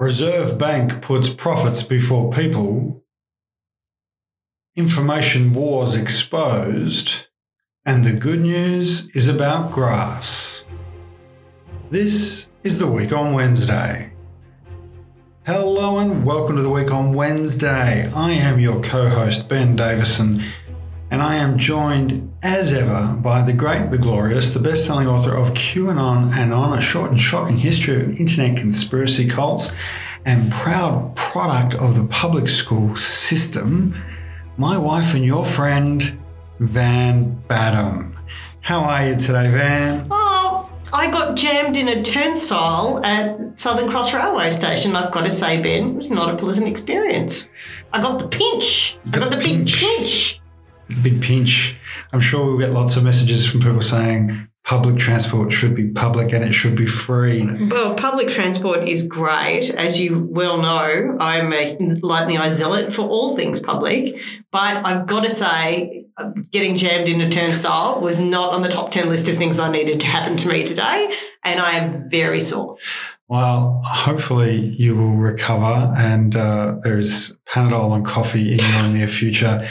Reserve Bank puts profits before people, information wars exposed, and the good news is about grass. This is the week on Wednesday. Hello and welcome to the week on Wednesday. I am your co host, Ben Davison, and I am joined as ever by the great, the glorious, the best selling author of QAnon and On, a short and shocking history of internet conspiracy cults, and proud product of the public school system, my wife and your friend, Van Badham. How are you today, Van? Oh, I got jammed in a turnstile at Southern Cross Railway Station. I've got to say, Ben, it was not a pleasant experience. I got the pinch. I got the big pinch. The big pinch. I'm sure we'll get lots of messages from people saying public transport should be public and it should be free. Well, public transport is great. As you well know, I'm a lightning eye zealot for all things public. But I've got to say, getting jammed in a turnstile was not on the top 10 list of things I needed to happen to me today. And I am very sore. Well, hopefully you will recover and uh, there's Panadol and coffee in your near future.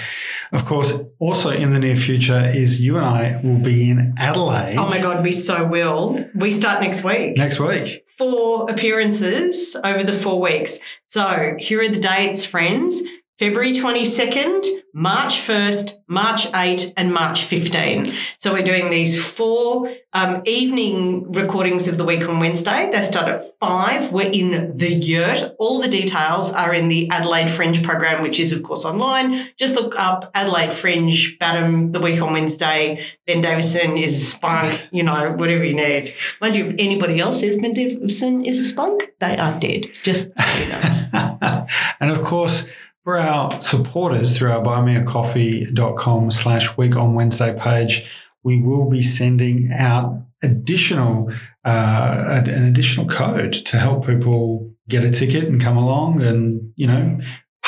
Of course, also in the near future is you and I will be in Adelaide. Oh my God, we so will. We start next week. Next week. Four appearances over the four weeks. So here are the dates, friends. February 22nd, March 1st, March 8, and March 15. So we're doing these four um, evening recordings of the week on Wednesday. They start at 5. We're in the yurt. All the details are in the Adelaide Fringe program, which is, of course, online. Just look up Adelaide Fringe, Badham, the week on Wednesday. Ben Davison is a spunk, you know, whatever you need. Mind you, if anybody else says Ben Davison is a spunk, they are dead. Just so you know. and of course, for our supporters through our buymeacoffee.com slash week on Wednesday page, we will be sending out additional uh, an additional code to help people get a ticket and come along and you know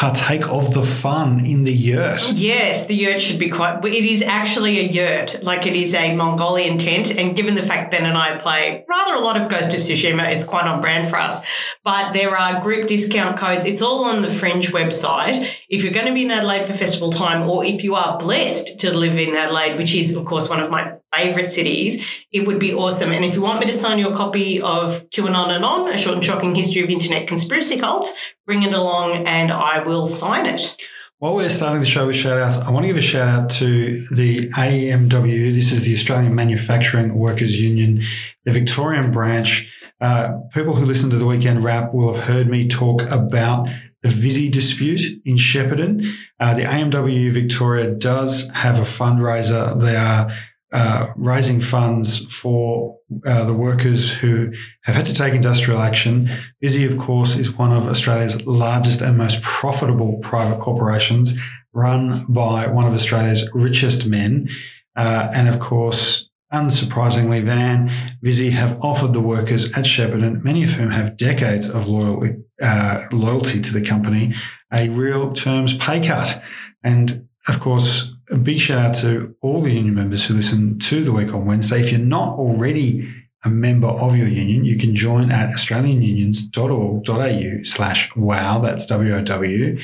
partake of the fun in the yurt. Yes, the yurt should be quite. It is actually a yurt, like it is a Mongolian tent. And given the fact Ben and I play rather a lot of Ghost of Tsushima, it's quite on brand for us. But there are group discount codes. It's all on the Fringe website. If you're going to be in Adelaide for festival time, or if you are blessed to live in Adelaide, which is of course one of my favorite cities, it would be awesome. And if you want me to sign you a copy of QAnon and On, a short and shocking history of internet conspiracy cult, bring it along and I will sign it. While we're starting the show with shout outs, I want to give a shout out to the AMW. This is the Australian Manufacturing Workers Union, the Victorian branch. Uh, people who listen to the weekend wrap will have heard me talk about the Visy dispute in Shepparton. Uh, the AMW Victoria does have a fundraiser. They are uh, raising funds for uh, the workers who have had to take industrial action. Visy, of course, is one of Australia's largest and most profitable private corporations, run by one of Australia's richest men. Uh, and of course, unsurprisingly, Van Visy have offered the workers at Shepparton, many of whom have decades of loyalty, uh, loyalty to the company, a real terms pay cut. And of course, a big shout out to all the union members who listen to the week on Wednesday. If you're not already a member of your union, you can join at australianunions.org.au slash wow. That's W-O-W.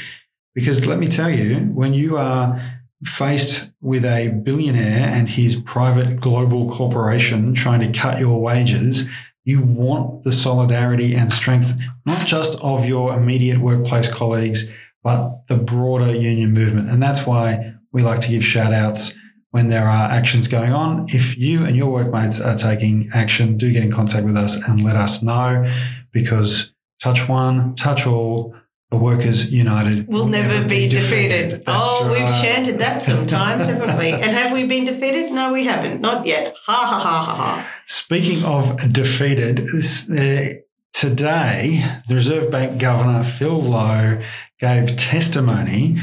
Because let me tell you, when you are faced with a billionaire and his private global corporation trying to cut your wages, you want the solidarity and strength, not just of your immediate workplace colleagues, but the broader union movement. And that's why we like to give shout outs when there are actions going on. If you and your workmates are taking action, do get in contact with us and let us know because touch one, touch all, the workers united will, never, never, be, be defeated. defeated. Oh, right. we've chanted that sometimes, haven't we? And have we been defeated? No, we haven't. Not yet. Ha ha ha ha ha. Speaking of defeated, this, uh, today the Reserve Bank Governor Phil Lowe gave testimony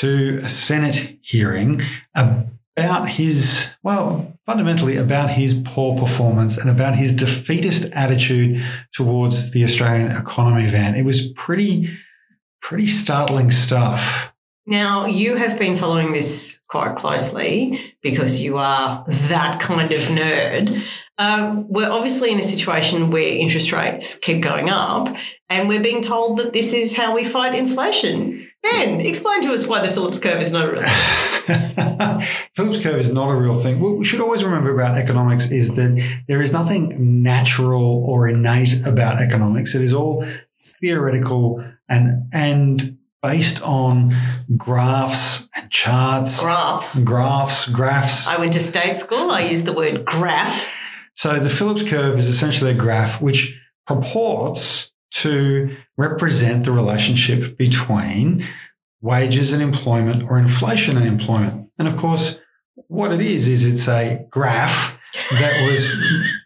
to a Senate hearing about his, well, fundamentally about his poor performance and about his defeatist attitude towards the Australian economy van. It was pretty, pretty startling stuff. Now, you have been following this quite closely because you are that kind of nerd. Um, we're obviously in a situation where interest rates keep going up, and we're being told that this is how we fight inflation. Ben, explain to us why the Phillips curve is not a real thing. Phillips curve is not a real thing. What we should always remember about economics is that there is nothing natural or innate about economics. It is all theoretical and and based on graphs and charts. Graphs. Graphs, graphs. I went to state school. I used the word graph. So the Phillips curve is essentially a graph which purports to represent the relationship between wages and employment or inflation and employment. And of course, what it is, is it's a graph that was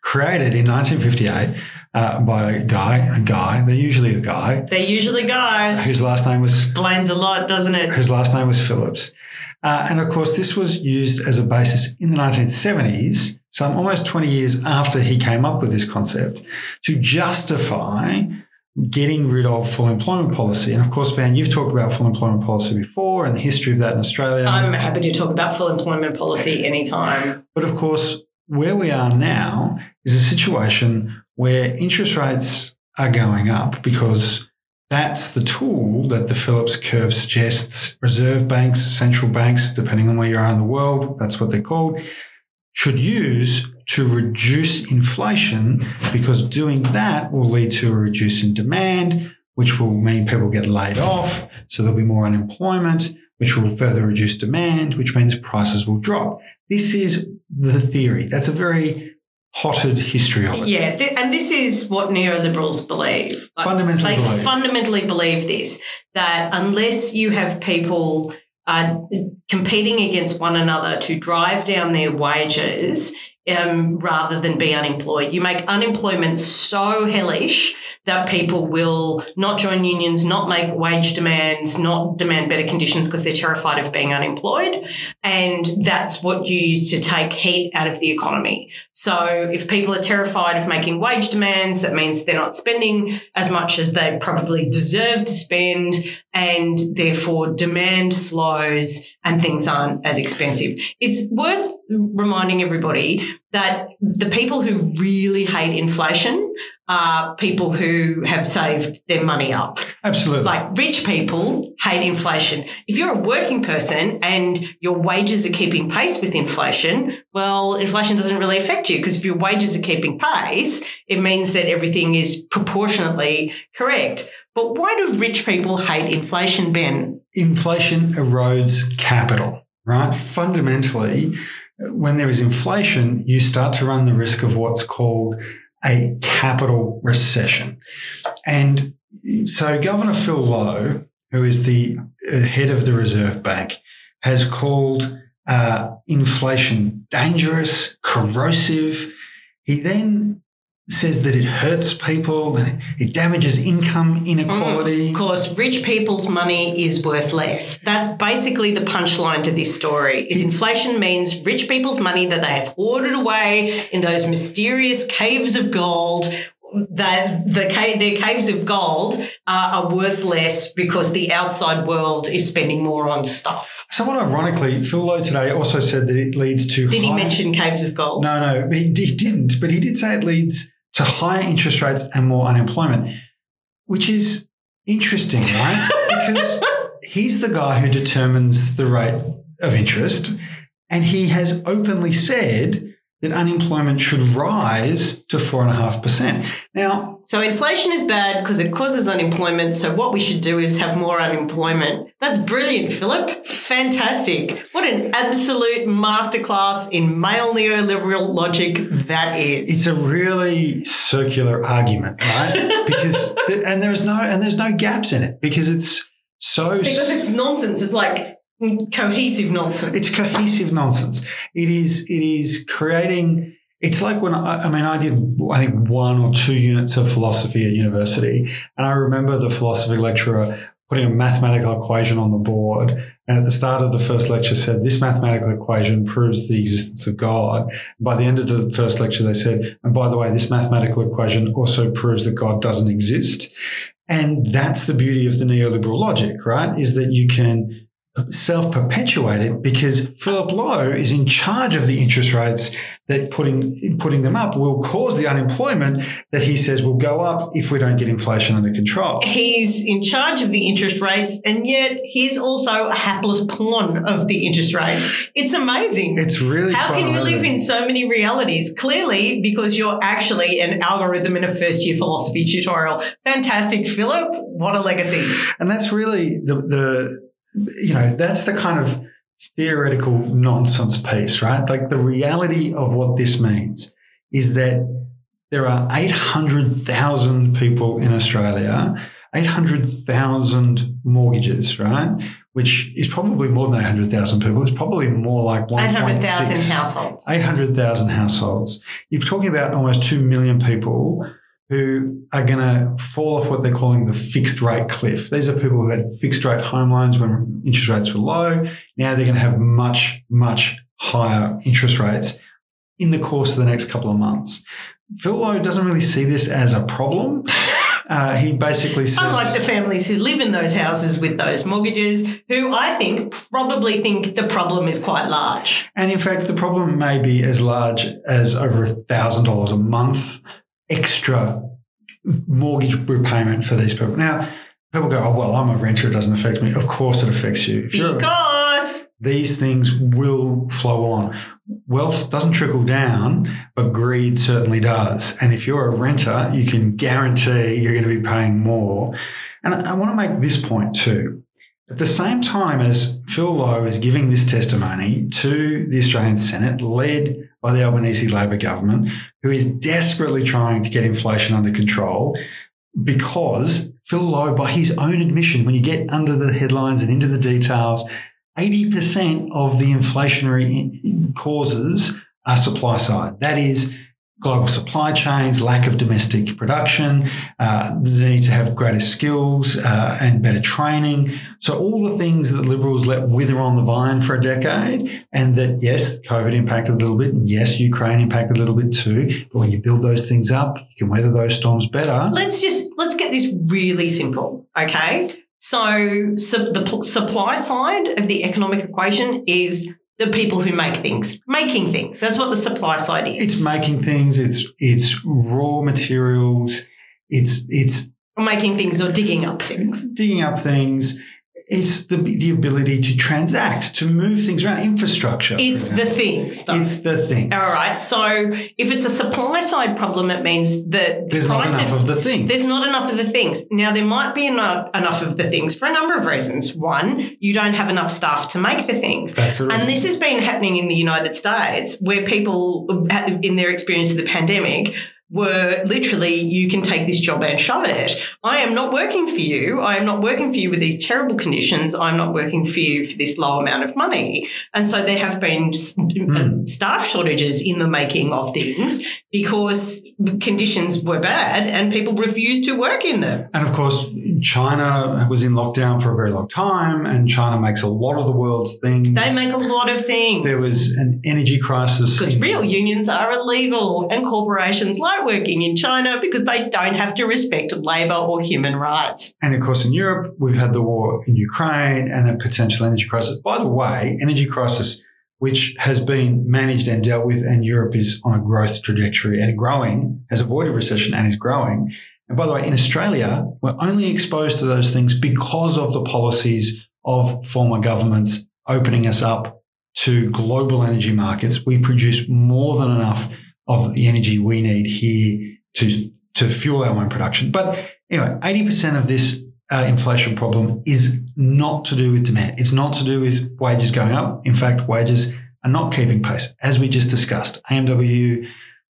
created in 1958 uh, by a guy, a guy, they're usually a guy, They're usually guys. whose last name was Explains a lot, doesn't it? whose last name was Phillips. Uh, and of course, this was used as a basis in the 1970s, some almost 20 years after he came up with this concept, to justify getting rid of full employment policy. And of course, Van, you've talked about full employment policy before and the history of that in Australia. I'm happy to talk about full employment policy anytime. But of course, where we are now is a situation where interest rates are going up because that's the tool that the Phillips curve suggests reserve banks, central banks, depending on where you are in the world, that's what they're called, should use to reduce inflation because doing that will lead to a reduce in demand, which will mean people get laid off. So there'll be more unemployment, which will further reduce demand, which means prices will drop. This is the theory. That's a very potted history of it. Yeah, th- and this is what neoliberals believe. Like, Fundamentally they believe. fundamentally believe this that unless you have people uh, competing against one another to drive down their wages um, rather than be unemployed, you make unemployment so hellish that people will not join unions, not make wage demands, not demand better conditions because they're terrified of being unemployed. And that's what you use to take heat out of the economy. So if people are terrified of making wage demands, that means they're not spending as much as they probably deserve to spend. And therefore demand slows and things aren't as expensive. It's worth reminding everybody that the people who really hate inflation are people who have saved their money up. Absolutely. Like rich people hate inflation. If you're a working person and your wages are keeping pace with inflation, well, inflation doesn't really affect you because if your wages are keeping pace, it means that everything is proportionately correct. But why do rich people hate inflation, Ben? inflation erodes capital, right? Fundamentally, when there is inflation, you start to run the risk of what's called a capital recession. And so Governor Phil Lowe, who is the uh, head of the Reserve Bank, has called uh, inflation dangerous, corrosive. He then says that it hurts people and it damages income inequality. Mm. Of course, rich people's money is worth less. That's basically the punchline to this story. Is inflation means rich people's money that they have hoarded away in those mysterious caves of gold that the their caves of gold are, are worth less because the outside world is spending more on stuff. Somewhat ironically, Phil Lowe today also said that it leads to Did he mention caves of gold? No, no, he, he didn't. But he did say it leads to higher interest rates and more unemployment, which is interesting, right? because he's the guy who determines the rate of interest, and he has openly said that unemployment should rise to four and a half percent. Now, So inflation is bad because it causes unemployment. So what we should do is have more unemployment. That's brilliant, Philip. Fantastic. What an absolute masterclass in male neoliberal logic that is. it's a really circular argument, right? because and there's no and there's no gaps in it because it's so because it's nonsense. It's like cohesive nonsense. it's cohesive nonsense. It is it is creating. It's like when I, I mean I did I think one or two units of philosophy at university, and I remember the philosophy lecturer putting a mathematical equation on the board, and at the start of the first lecture said this mathematical equation proves the existence of God. By the end of the first lecture, they said, and by the way, this mathematical equation also proves that God doesn't exist. And that's the beauty of the neoliberal logic, right? Is that you can self perpetuated because Philip Lowe is in charge of the interest rates that putting putting them up will cause the unemployment that he says will go up if we don't get inflation under control. He's in charge of the interest rates, and yet he's also a hapless pawn of the interest rates. It's amazing. It's really How can you live in so many realities? Clearly, because you're actually an algorithm in a first year philosophy tutorial. Fantastic, Philip. What a legacy. And that's really the, the, you know, that's the kind of theoretical nonsense piece, right? Like the reality of what this means is that there are 800,000 people in Australia, 800,000 mortgages, right? Which is probably more than 800,000 people. It's probably more like 1.6. 800,000 households. 800,000 households. You're talking about almost 2 million people who are going to fall off what they're calling the fixed rate cliff. These are people who had fixed rate home loans when interest rates were low. Now they're going to have much, much higher interest rates in the course of the next couple of months. Phil Lowe doesn't really see this as a problem. Uh, he basically says, Unlike the families who live in those houses with those mortgages, who I think probably think the problem is quite large. And in fact, the problem may be as large as over $1,000 a month extra mortgage repayment for these people. Now, people go, oh, well, I'm a renter. It doesn't affect me. Of course it affects you. If you're, Because these things will flow on. Wealth doesn't trickle down, but greed certainly does. And if you're a renter, you can guarantee you're going to be paying more. And I, I want to make this point too. At the same time as Phil Lowe is giving this testimony to the Australian Senate, led by the Albanese Labor government, who is desperately trying to get inflation under control, because Phil Lowe, by his own admission, when you get under the headlines and into the details, 80% of the inflationary causes are supply side. That is global supply chains, lack of domestic production, uh, the need to have greater skills uh, and better training. So all the things that liberals let wither on the vine for a decade, and that yes, COVID impacted a little bit, and yes, Ukraine impacted a little bit too. But when you build those things up, you can weather those storms better. let's just let's get this really simple, okay? So, so the pl- supply side of the economic equation is the people who make things, making things. That's what the supply side is. It's making things. It's it's raw materials. It's it's making things or digging up things. digging up things. It's the the ability to transact, to move things around, infrastructure. It's the things, though. it's the thing. All right. So if it's a supply side problem, it means that the There's not enough of the thing. There's not enough of the things. Now, there might be enough, enough of the things for a number of reasons. One, you don't have enough staff to make the things. That's a And this has been happening in the United States where people, in their experience of the pandemic, were literally, you can take this job and shove it. I am not working for you. I am not working for you with these terrible conditions. I'm not working for you for this low amount of money. And so there have been Hmm. staff shortages in the making of things because conditions were bad and people refused to work in them. And of course, China was in lockdown for a very long time, and China makes a lot of the world's things. They make a lot of things. there was an energy crisis. Because real unions are illegal and corporations working in China because they don't have to respect labour or human rights. And of course, in Europe, we've had the war in Ukraine and a potential energy crisis. By the way, energy crisis, which has been managed and dealt with, and Europe is on a growth trajectory and growing, has avoided recession and is growing. And by the way, in Australia, we're only exposed to those things because of the policies of former governments opening us up to global energy markets. We produce more than enough of the energy we need here to, to fuel our own production. But anyway, 80% of this uh, inflation problem is not to do with demand. It's not to do with wages going up. In fact, wages are not keeping pace. As we just discussed, AMW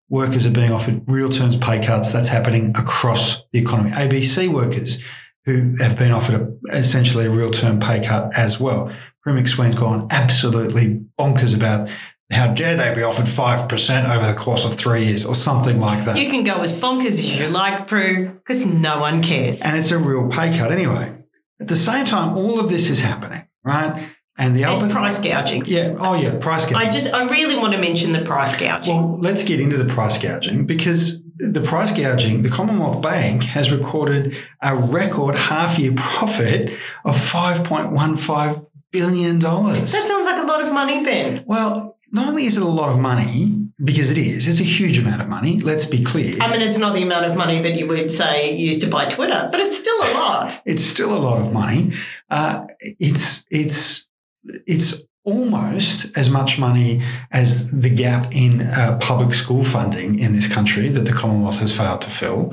workers are being offered real terms pay cuts. That's happening across the economy. ABC workers who have been offered a, essentially a real term pay cut as well. Prue MacSween's gone absolutely bonkers about how dare they be offered 5% over the course of three years or something like that. You can go as bonkers as you like, Prue, because no one cares. and it's a real pay cut anyway. At the same time, all of this is happening, right? And the open price gouging. yeah, oh yeah, price gouging. I just, I really want to mention the price gouging. well, let's get into the price gouging because the price gouging, the Commonwealth Bank has recorded a record half year profit of $5.15 billion dollars. That sounds like a lot of money, Ben. Well, not only is it a lot of money, because it is, it's a huge amount of money. Let's be clear. I mean, it's not the amount of money that you would say used to buy Twitter, but it's still a lot. it's still a lot of money. Uh, it's it's it's almost as much money as the gap in uh, public school funding in this country that the Commonwealth has failed to fill.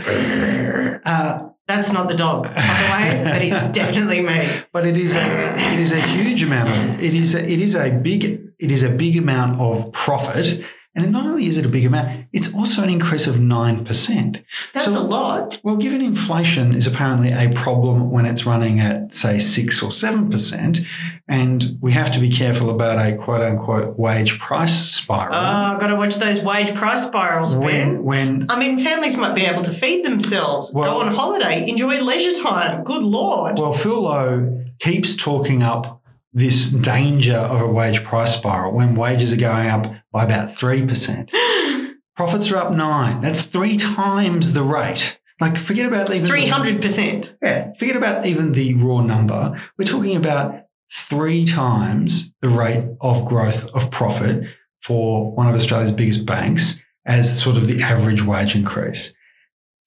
Uh, That's not the dog, by the way. that is definitely me. but it is a it is a huge amount of it is a, it is a big it is a big amount of profit. And not only is it a big amount, it's also an increase of 9%. That's So- a lot. Well, given inflation is apparently a problem when it's running at, say, six or 7%, and we have to be careful about a quote unquote wage price spiral. Ah, oh, got to watch those wage price spirals, Ben. when, when, I mean, families might be able to feed themselves, Well- go on holiday, enjoy leisure time. Good Lord. well, Phil Lowe keeps talking up this danger of a wage price spiral when wages are going up by about 3%. Profits are up nine. That's three times the rate. Like, forget about even 300%. Yeah, forget about even the raw number. We're talking about three times the rate of growth of profit for one of Australia's biggest banks as sort of the average wage increase.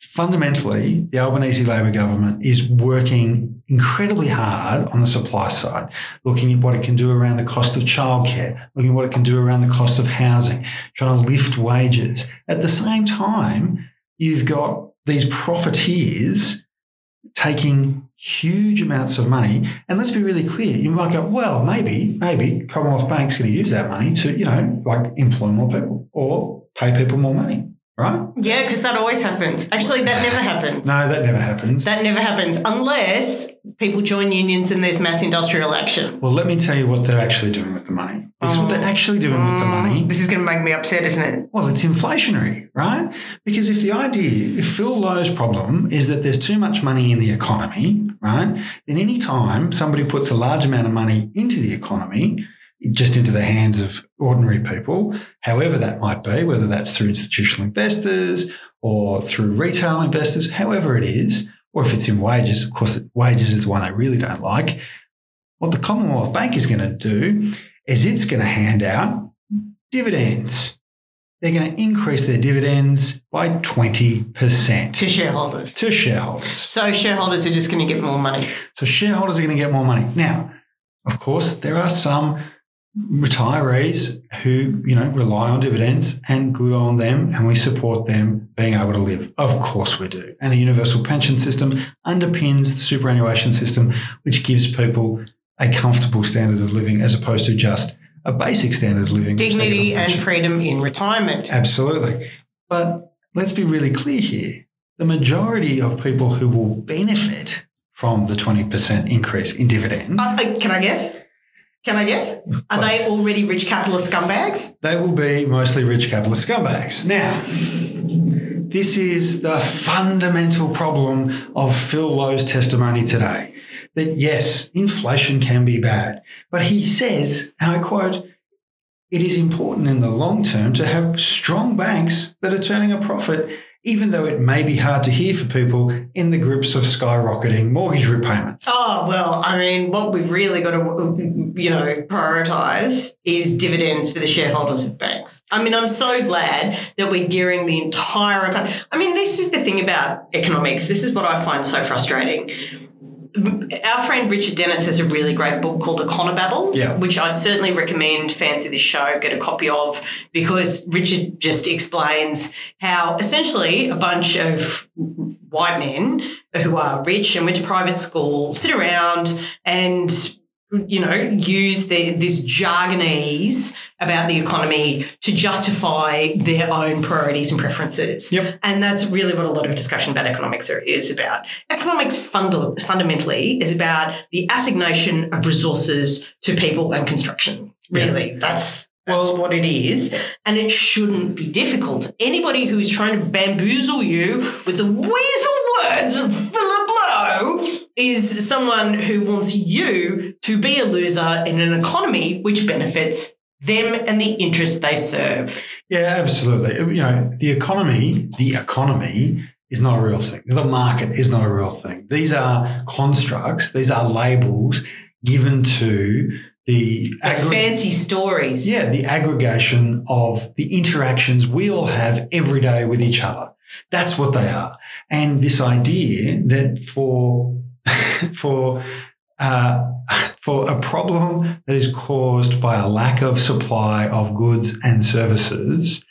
Fundamentally, the Albanese Labor government is working incredibly hard on the supply side, looking at what it can do around the cost of childcare, looking at what it can do around the cost of housing, trying to lift wages. At the same time, you've got these profiteers taking huge amounts of money. And let's be really clear. You might go, well, maybe, maybe Commonwealth Bank's going to use that money to, you know, like employ more people or pay people more money, right? Yeah, because that always happens. Actually, that never happens. No, that never happens. That never happens unless people join unions and there's mass industrial action. Well, let me tell you what they're actually doing with the money. Because what they're oh. actually doing with the money, mm. This is going to make me upset, isn't it? well, it's inflationary, right? Because if the idea, if Phil Lowe's problem is that there's too much money in the economy, right? Then any time somebody puts a large amount of money into the economy, just into the hands of ordinary people, however that might be, whether that's through institutional investors or through retail investors, however it is, or if it's in wages, of course, wages is the one they really don't like. What the Commonwealth Bank is going to do is it's going to hand out dividends. They're going to increase their dividends by 20% To shareholders. to shareholders. So shareholders are just going to get more money. So shareholders are going to get more money. Now, of course, there are some retirees who, you know, rely on dividends and good on them and we support them being able to live. Of course we do. And a universal pension system underpins the superannuation system, which gives people a comfortable standard of living as opposed to just a basic standard of living. which they get on Dignity and freedom in retirement. Absolutely. But let's be really clear here. The majority of people who will benefit from the 20% increase in dividend, Uh, uh, can I guess? Can I guess? Are they already rich capitalist scumbags? they will be mostly rich capitalist scumbags. Now, this is the fundamental problem of Phil Lowe's testimony today. That yes, inflation can be bad. But he says, and I quote, it is important in the long term to have strong banks that are turning a profit, even though it may be hard to hear for people in the grips of skyrocketing mortgage repayments. Oh, well, I mean, what we've really got to, you know, prioritize is dividends for the shareholders of banks. I mean, I'm so glad that we're gearing the entire economy. I mean, this is the thing about economics. This is what I find so frustrating. Our friend Richard Denniss has a really great book called Econobabble, Yeah. which I certainly recommend fancy this show, get a copy of, because Richard just explains how essentially a bunch of white men who are rich and went to private school sit around and you know use their, this jargonese about the economy to justify their own priorities and preferences Yep. and that's really what a lot of discussion about economics are, is about economics funda- fundamentally is about the assignation of resources to people and construction really that's that's Well- what it is. And it shouldn't be difficult. Anybody who's trying to bamboozle you with the weasel words of Philip Lowe is someone who wants you to be a loser in an economy which benefits them and the interest they serve. Yeah, absolutely. You know, the economy, the economy is not a real thing. The market is not a real thing. These are constructs, these are labels given to the, The fancy stories. yeah, the aggregation of the interactions we all have every day with each other. That's what they are. And this idea that for, for, uh, for a problem that is caused by a lack of supply of goods and services,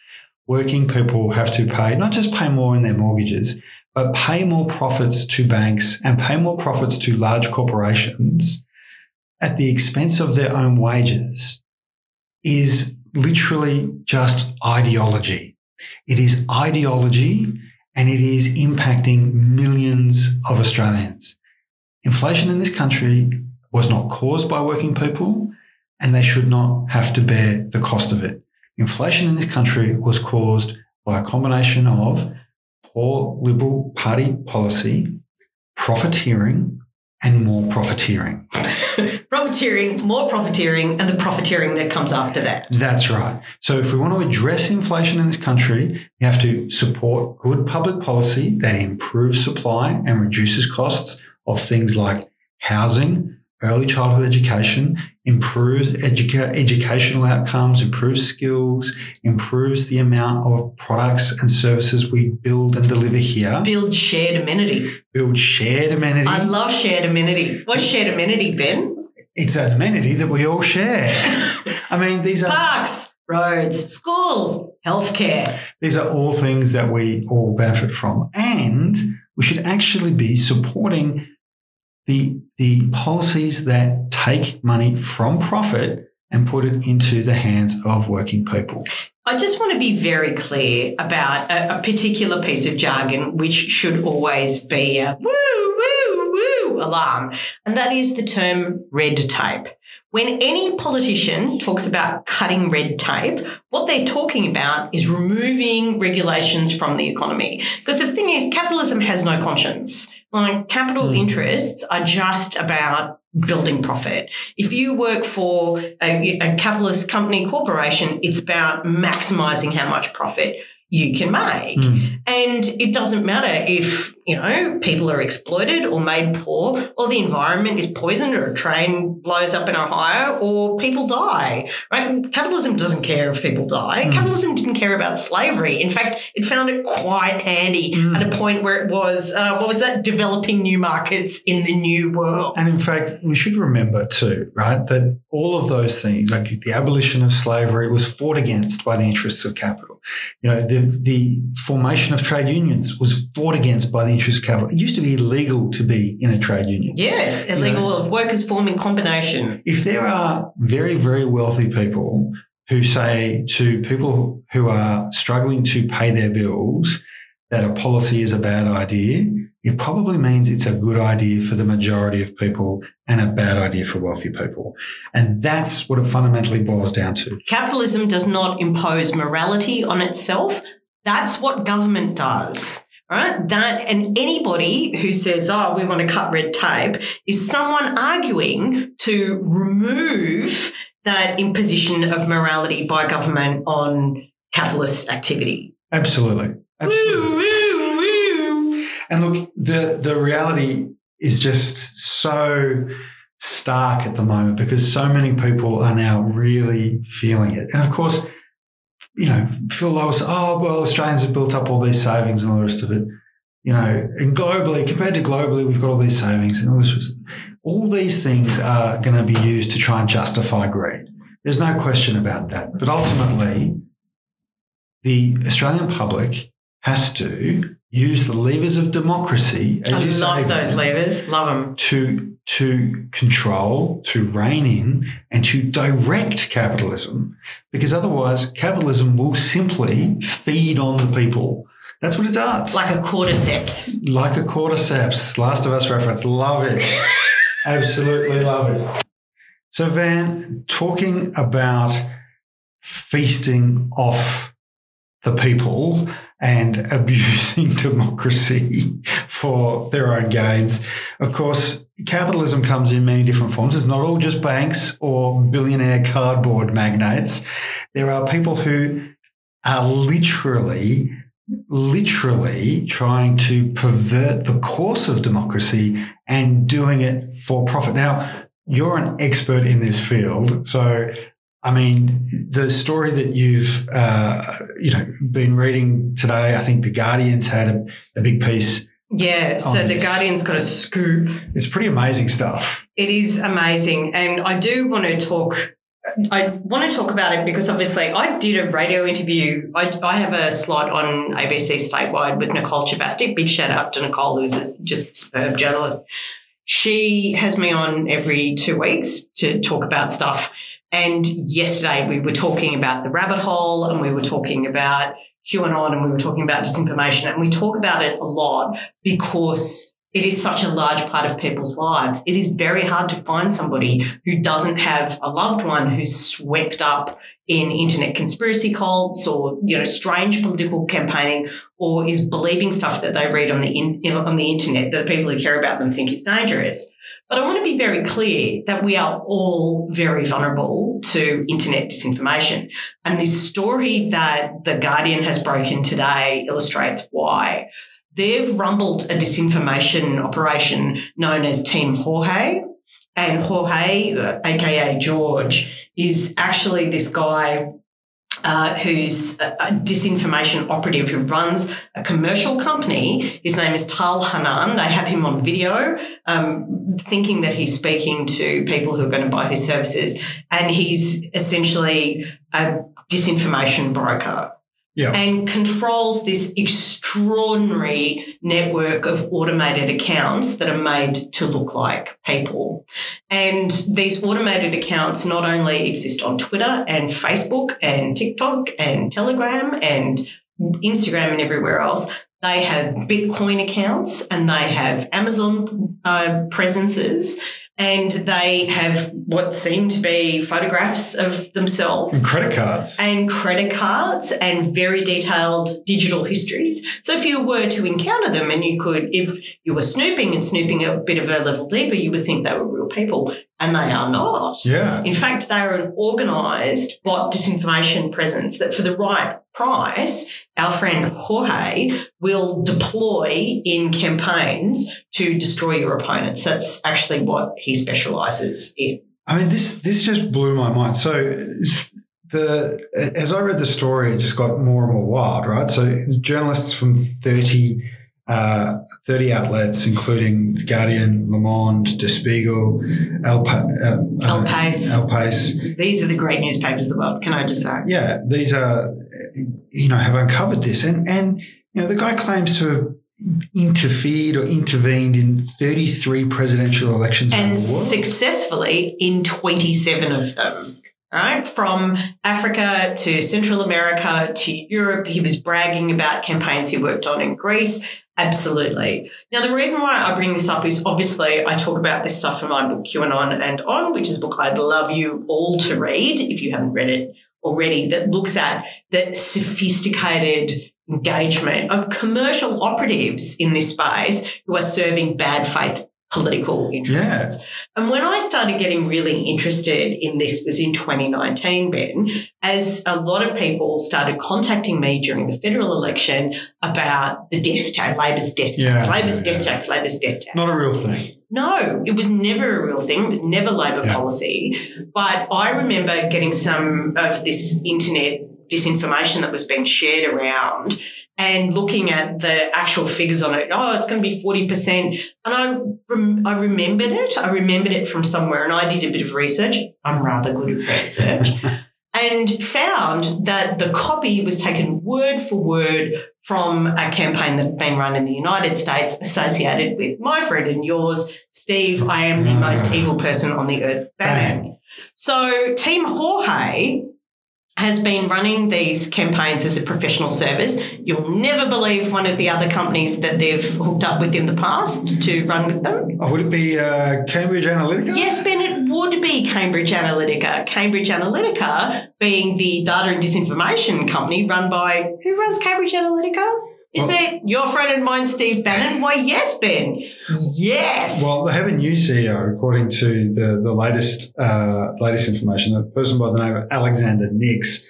working people have to pay, not just pay more in their mortgages, but pay more profits to banks and pay more profits to large corporations at the expense of their own wages is literally just ideology. It is ideology and it is impacting millions of Australians. Inflation in this country was not caused by working people and they should not have to bear the cost of it. Inflation in this country was caused by a combination of poor Liberal Party policy, profiteering, and more profiteering. profiteering, more profiteering, and the profiteering that comes after that. That's right. So if we want to address inflation in this country, we have to support good public policy that improves supply and reduces costs of things like housing, early childhood education, improves educa- educational outcomes, improves skills, improves the amount of products and services we build and deliver here, Build shared amenity. build shared amenity. I love shared amenity. What's shared amenity, Ben? it's an amenity that we all share. I mean, these are Parks, roads, schools, healthcare. These are all things that we all benefit from. And we should actually be supporting the, the policies that take money from profit and put it into the hands of working people. I just want to be very clear about a, a particular piece of jargon which should always be a woo, woo, woo alarm, and that is the term red tape. When any politician talks about cutting red tape, what they're talking about is removing regulations from the economy. Because the thing is, capitalism has no conscience. Like capital Mm. interests are just about building profit. If you work for a, a capitalist company corporation, it's about maximizing how much profit you can make. Mm. And it doesn't matter if, you know, people are exploited or made poor or the environment is poisoned or a train blows up in Ohio or people die, right? Capitalism doesn't care if people die. Mm. Capitalism didn't care about slavery. In fact, it found it quite handy Mm. at a point where it was, uh, what was that? Developing new markets in the new world. And in fact, we should remember too, right, that all of those things, like the abolition of slavery, was fought against by the interests of capital. You know, the, the formation of trade unions was fought against by the interests of capital. It used to be illegal to be in a trade union. Yes, You illegal know. of workers forming combination. if there are very, very wealthy people who say to people who are struggling to pay their bills that a policy is a bad idea, it probably means it's a good idea for the majority of people and a bad idea for wealthy people. And that's what it fundamentally boils down to. Capitalism does not impose morality on itself. That's what government does. Right? That and anybody who says, "Oh, we want to cut red tape," is someone arguing to remove that imposition of morality by government on capitalist activity. Absolutely. Absolutely. Woo, woo, woo. And look, the the reality is just so stark at the moment because so many people are now really feeling it. And of course, you know, Phil Lowe said, oh, well, Australians have built up all these savings and all the rest of it. You know, and globally, compared to globally, we've got all these savings and all this. All these things are going to be used to try and justify greed. There's no question about that. But ultimately, the Australian public has to use the levers of democracy, as I you say, love those levers. Love them. to to control, to rein in, and to direct capitalism, because otherwise, capitalism will simply feed on the people. That's what it does. Like a cordyceps. like a cordyceps. Last of Us reference. Love it. Absolutely love it. So, Van, talking about feasting off the people and abusing democracy for their own gains. Of course, capitalism comes in many different forms. It's not all just banks or billionaire cardboard magnates. There are people who are literally, literally trying to pervert the course of democracy and doing it for profit. Now, you're an expert in this field. So, I mean, the story that you've, uh, you know, been reading today, I think the Guardian's had a, a big piece. Yeah, so the this. Guardian's got a scoop. It's pretty amazing stuff. It is amazing. And I do want to talk. I want to talk about it because obviously I did a radio interview. I, I have a slot on ABC statewide with Nicole Chvastek. Big shout out to Nicole, who's a just superb journalist. She has me on every two weeks to talk about stuff. And yesterday we were talking about the rabbit hole and we were talking about QAnon and we were talking about disinformation. And we talk about it a lot because it is such a large part of people's lives. It is very hard to find somebody who doesn't have a loved one who's swept up in internet conspiracy cults or you know strange political campaigning or is believing stuff that they read on the in, on the internet that the people who care about them think is dangerous. But I want to be very clear that we are all very vulnerable to internet disinformation. And this story that The Guardian has broken today illustrates why. They've rumbled a disinformation operation known as Team Jorge. And Jorge, uh, aka George, is actually this guy uh, who's a, a disinformation operative who runs a commercial company. His name is Tal Hanan. They have him on video, um, thinking that he's speaking to people who are going to buy his services. And he's essentially a disinformation broker Yeah. and controls this extraordinary network of automated accounts that are made to look like people. And these automated accounts not only exist on Twitter and Facebook and TikTok and Telegram and Instagram and everywhere else. They have Bitcoin accounts and they have Amazon uh, presences and they have what seem to be photographs of themselves And credit cards. and credit cards and very detailed digital histories. So if you were to encounter them and you could, if you were snooping and snooping a bit of a level deeper, you would think they were real people and they are not. Yeah. In fact, they are an organized bot disinformation presence that for the right price, our friend Jorge will deploy in campaigns to destroy your opponents. That's actually what he specializes in. I mean, this this just blew my mind. So the as I read the story, it just got more and more wild, right? So journalists from 30, uh, 30 outlets, including The Guardian, Le Monde, Der Spiegel, El, pa- uh, El País. El País. These are the great newspapers of the world, can I just say? Yeah, these are, you know, have uncovered this. And, and, you know, the guy claims to have interfered or intervened in 33 presidential elections and successfully in 27 of them. Right? From Africa to Central America to Europe, he was bragging about campaigns he worked on in Greece. Absolutely. Now, the reason why I bring this up is obviously I talk about this stuff in my book, QAnon and On, which is a book I'd love you all to read if you haven't read it already, that looks at the sophisticated engagement of commercial operatives in this space who are serving bad faith political interests. And when I started getting really interested in this was in 2019, Ben, as a lot of people started contacting me during the federal election about the death tax, Labor's death tax, Yeah, Labor's yeah, death yeah. tax, Labor's death tax. Not a real thing. No, it was never a real thing. It was never Labor Yeah. policy. But I remember getting some of this internet disinformation that was being shared around and looking at the actual figures on it. Oh, it's going to be 40%. And I, rem- I remembered it. I remembered it from somewhere and I did a bit of research. I'm rather good at research. and found that the copy was taken word for word from a campaign that had been run in the United States associated with my friend and yours, Steve. I am the most evil person on the earth, Bannon. So, Team Jorge has been running these campaigns as a professional service. You'll never believe one of the other companies that they've hooked up with in the past to run with them. Oh, would it be uh, Cambridge Analytica? Yes, Ben, it would be Cambridge Analytica. Cambridge Analytica being the data and disinformation company run by who runs Cambridge Analytica? Is Well- it your friend and mine, Steve Bannon? Why, yes, Ben. Yes. Well, they have a new CEO, according to the the latest uh, latest information. A person by the name of Alexander Nix,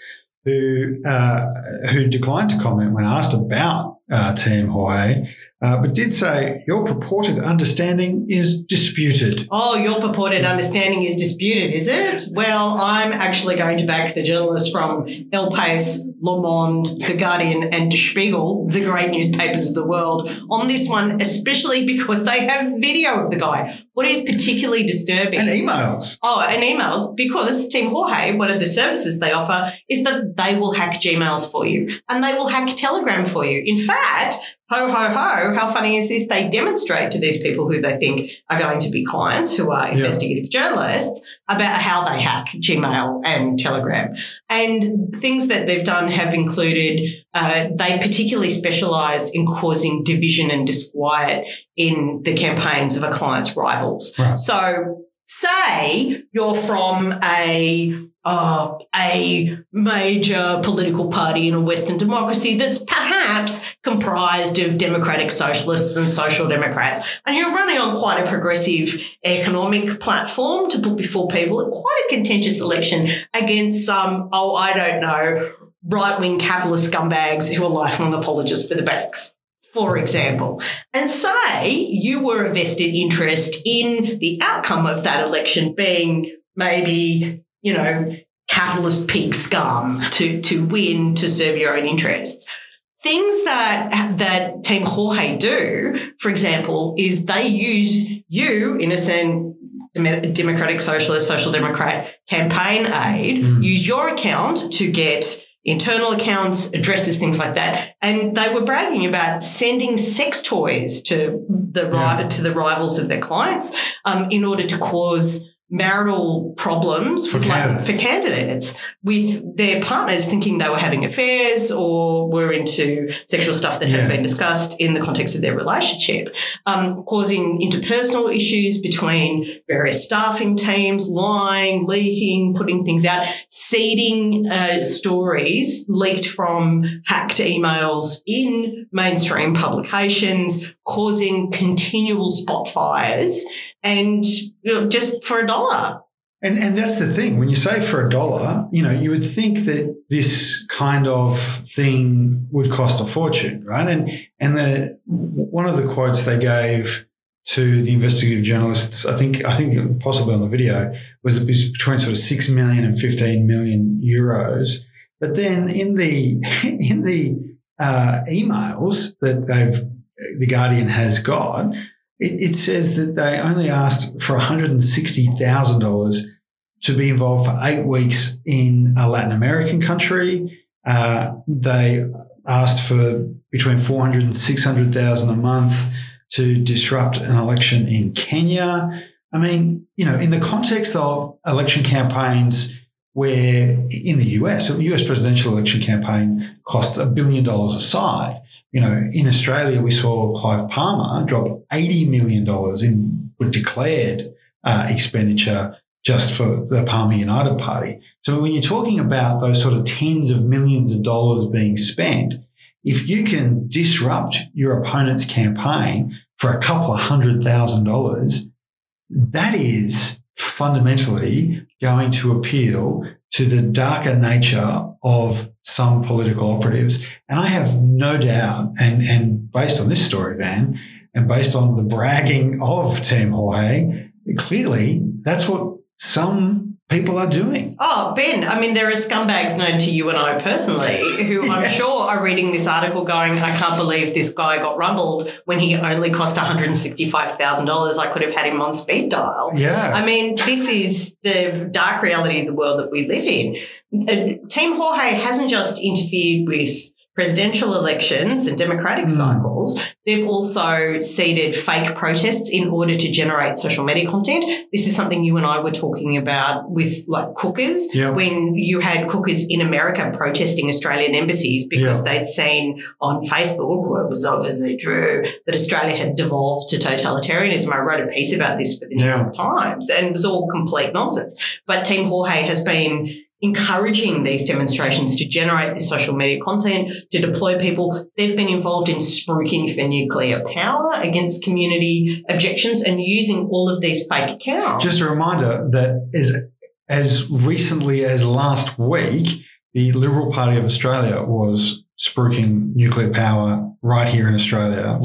who uh, who declined to comment when asked about uh, Team Jorge. Uh, but did say your purported understanding is disputed. Oh, your purported understanding is disputed, is it? Well, I'm actually going to back the journalists from El País, Le Monde, The Guardian, and Der Spiegel, the great newspapers of the world, on this one, especially because they have video of the guy. What is particularly disturbing. And emails. Oh, and emails, because Team Jorge, one of the services they offer, is that they will hack Gmails for you and they will hack Telegram for you. In fact, ho, ho, ho, how funny is this? They demonstrate to these people who they think are going to be clients, who are investigative journalists, about how they hack Gmail and Telegram. And things that they've done have included, uh, they particularly specialize in causing division and disquiet in the campaigns of a client's rivals. Right. So say you're from a uh, a major political party in a Western democracy that's perhaps comprised of democratic socialists and social democrats, and you're running on quite a progressive economic platform to put before people at quite a contentious election against some, oh, I don't know, right wing capitalist scumbags who are lifelong apologists for the banks for example, and say you were a vested interest in the outcome of that election being maybe, you know, capitalist pig scum to, to win to serve your own interests. Things that that Team Jorge do, for example, is they use you, innocent democratic socialist, social democrat campaign aid, mm. use your account to get internal accounts, addresses, things like that. And they were bragging about sending sex toys to the yeah. to the rivals of their clients um, in order to cause marital problems for candidates. for candidates with their partners thinking they were having affairs or were into sexual stuff that yeah. had been discussed in the context of their relationship, um, causing interpersonal issues between various staffing teams, lying, leaking, putting things out, seeding uh, stories leaked from hacked emails in mainstream publications, causing continual spot fires and you know, just for a dollar. And and that's the thing. When you say for a dollar, you know, you would think that this kind of thing would cost a fortune, right? And and the one of the quotes they gave to the investigative journalists, I think I think possibly on the video, was it was between sort of six million and fifteen million euros. But then in the in the uh, emails that they've the Guardian has got, it, it says that they only asked for $160,000 to be involved for eight weeks in a Latin American country. Uh, they asked for between 400 and 600,000 a month to disrupt an election in Kenya. I mean, you know, in the context of election campaigns where in the US, a US presidential election campaign costs a billion dollars a side you know, in Australia, we saw Clive Palmer drop $80 million in declared uh, expenditure just for the Palmer United Party. So when you're talking about those sort of tens of millions of dollars being spent, if you can disrupt your opponent's campaign for a couple of hundred thousand dollars, that is fundamentally going to appeal to the darker nature of some political operatives. And I have no doubt, and, and based on this story, Van, and based on the bragging of Team Jorge, clearly that's what some people are doing. Oh, Ben, I mean, there are scumbags known to you and I personally who I'm yes. sure are reading this article going, I can't believe this guy got rumbled when he only cost $165,000. I could have had him on speed dial. Yeah. I mean, this is the dark reality of the world that we live in. Uh, Team Jorge hasn't just interfered with presidential elections and democratic mm. cycles, they've also seeded fake protests in order to generate social media content. This is something you and I were talking about with like cookers when you had cookers in America protesting Australian embassies because they'd seen on Facebook where it was obviously true that Australia had devolved to totalitarianism. I wrote a piece about this for the New York Times and it was all complete nonsense. But Team Jorge has been encouraging these demonstrations to generate this social media content, to deploy people. They've been involved in spruiking for nuclear power against community objections and using all of these fake accounts. Just a reminder that as, as recently as last week, the Liberal Party of Australia was spruiking nuclear power right here in Australia.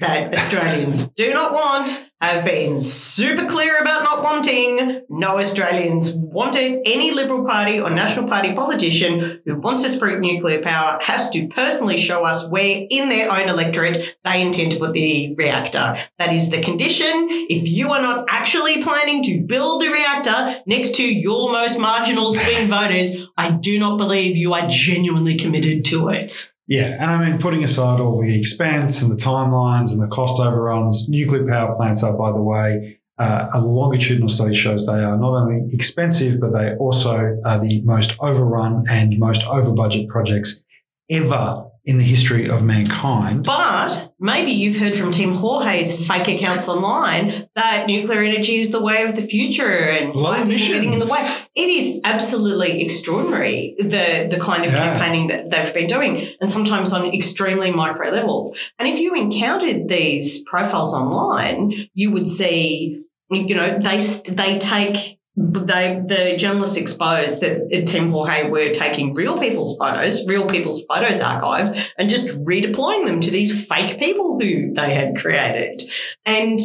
that Australians do not want have been super clear about not wanting. No Australians wanted any Liberal Party or National Party politician who wants to spread nuclear power has to personally show us where in their own electorate they intend to put the reactor. That is the condition. If you are not actually planning to build a reactor next to your most marginal swing voters, I do not believe you are genuinely committed to it. Yeah, and I mean, putting aside all the expense and the timelines and the cost overruns, nuclear power plants are, by the way, uh, a longitudinal study shows they are not only expensive, but they also are the most overrun and most over budget projects ever in the history of mankind. But maybe you've heard from Team Jorge's fake accounts online that nuclear energy is the way of the future and Low getting in the way. It is absolutely extraordinary the the kind of Yeah. campaigning that they've been doing, and sometimes on extremely micro levels. And if you encountered these profiles online, you would see, you know, they they take. They the journalists exposed that Team Jorge were taking real people's photos, real people's photos archives, and just redeploying them to these fake people who they had created. And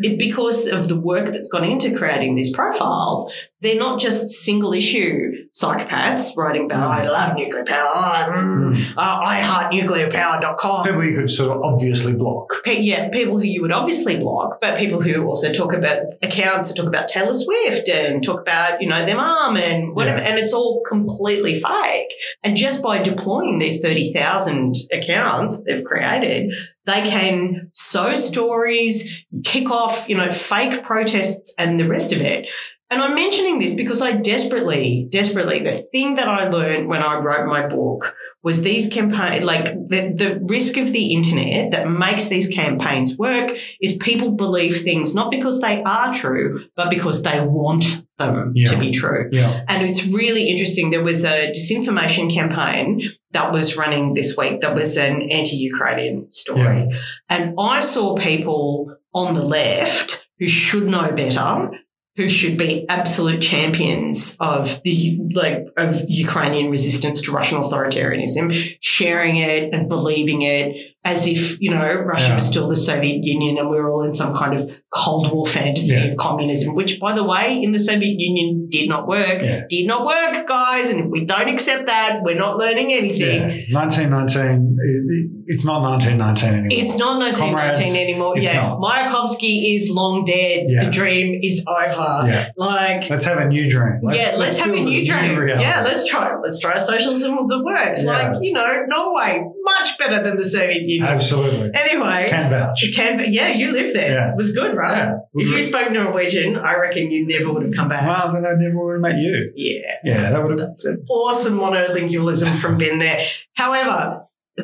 it, because of the work that's gone into creating these profiles, they're not just single issue psychopaths writing about, I love nuclear power, mm, uh, I heart nuclearpower.com. People you could sort of obviously block. Pe- yeah, people who you would obviously block, but people who also talk about accounts and talk about Taylor Swift and talk about, you know, their mum and whatever. Yeah. And it's all completely fake. And just by deploying these 30,000 accounts they've created, they can sow stories, kick off, you know, fake protests and the rest of it. And I'm mentioning this because I desperately, desperately, the thing that I learned when I wrote my book was these campaign, like the, the risk of the internet that makes these campaigns work is people believe things not because they are true, but because they want them Yeah. to be true. Yeah. And it's really interesting. There was a disinformation campaign that was running this week that was an anti Ukrainian story. And I saw people on the left who should know better. Who should be absolute champions of the like of Ukrainian resistance to Russian authoritarianism, sharing it and believing it as if you know Russia Yeah. was still the Soviet Union and we were all in some kind of Cold War fantasy Yeah. of communism, which, by the way, in the Soviet Union did not work. Yeah. Did not work, guys. And if we don't accept that, we're not learning anything. Yeah. 1919, it- it's not 1919 anymore. It's not 1919 Comrades, anymore. yeah. not. Mayakovsky is long dead. The dream is over. Yeah. Like, Let's have a new dream. yeah, let's, have a new dream. reality. yeah, let's try. Let's try socialism that works. Like, you know, Norway, much better than the Soviet Union. Absolutely. Anyway, Can vouch. can, yeah, you lived there. Yeah. It was good, right? Yeah. If you spoke Norwegian, I reckon you never would have come back. Well, then I never would have met you. Yeah. Yeah, that would have. been awesome monolingualism from Ben there. However,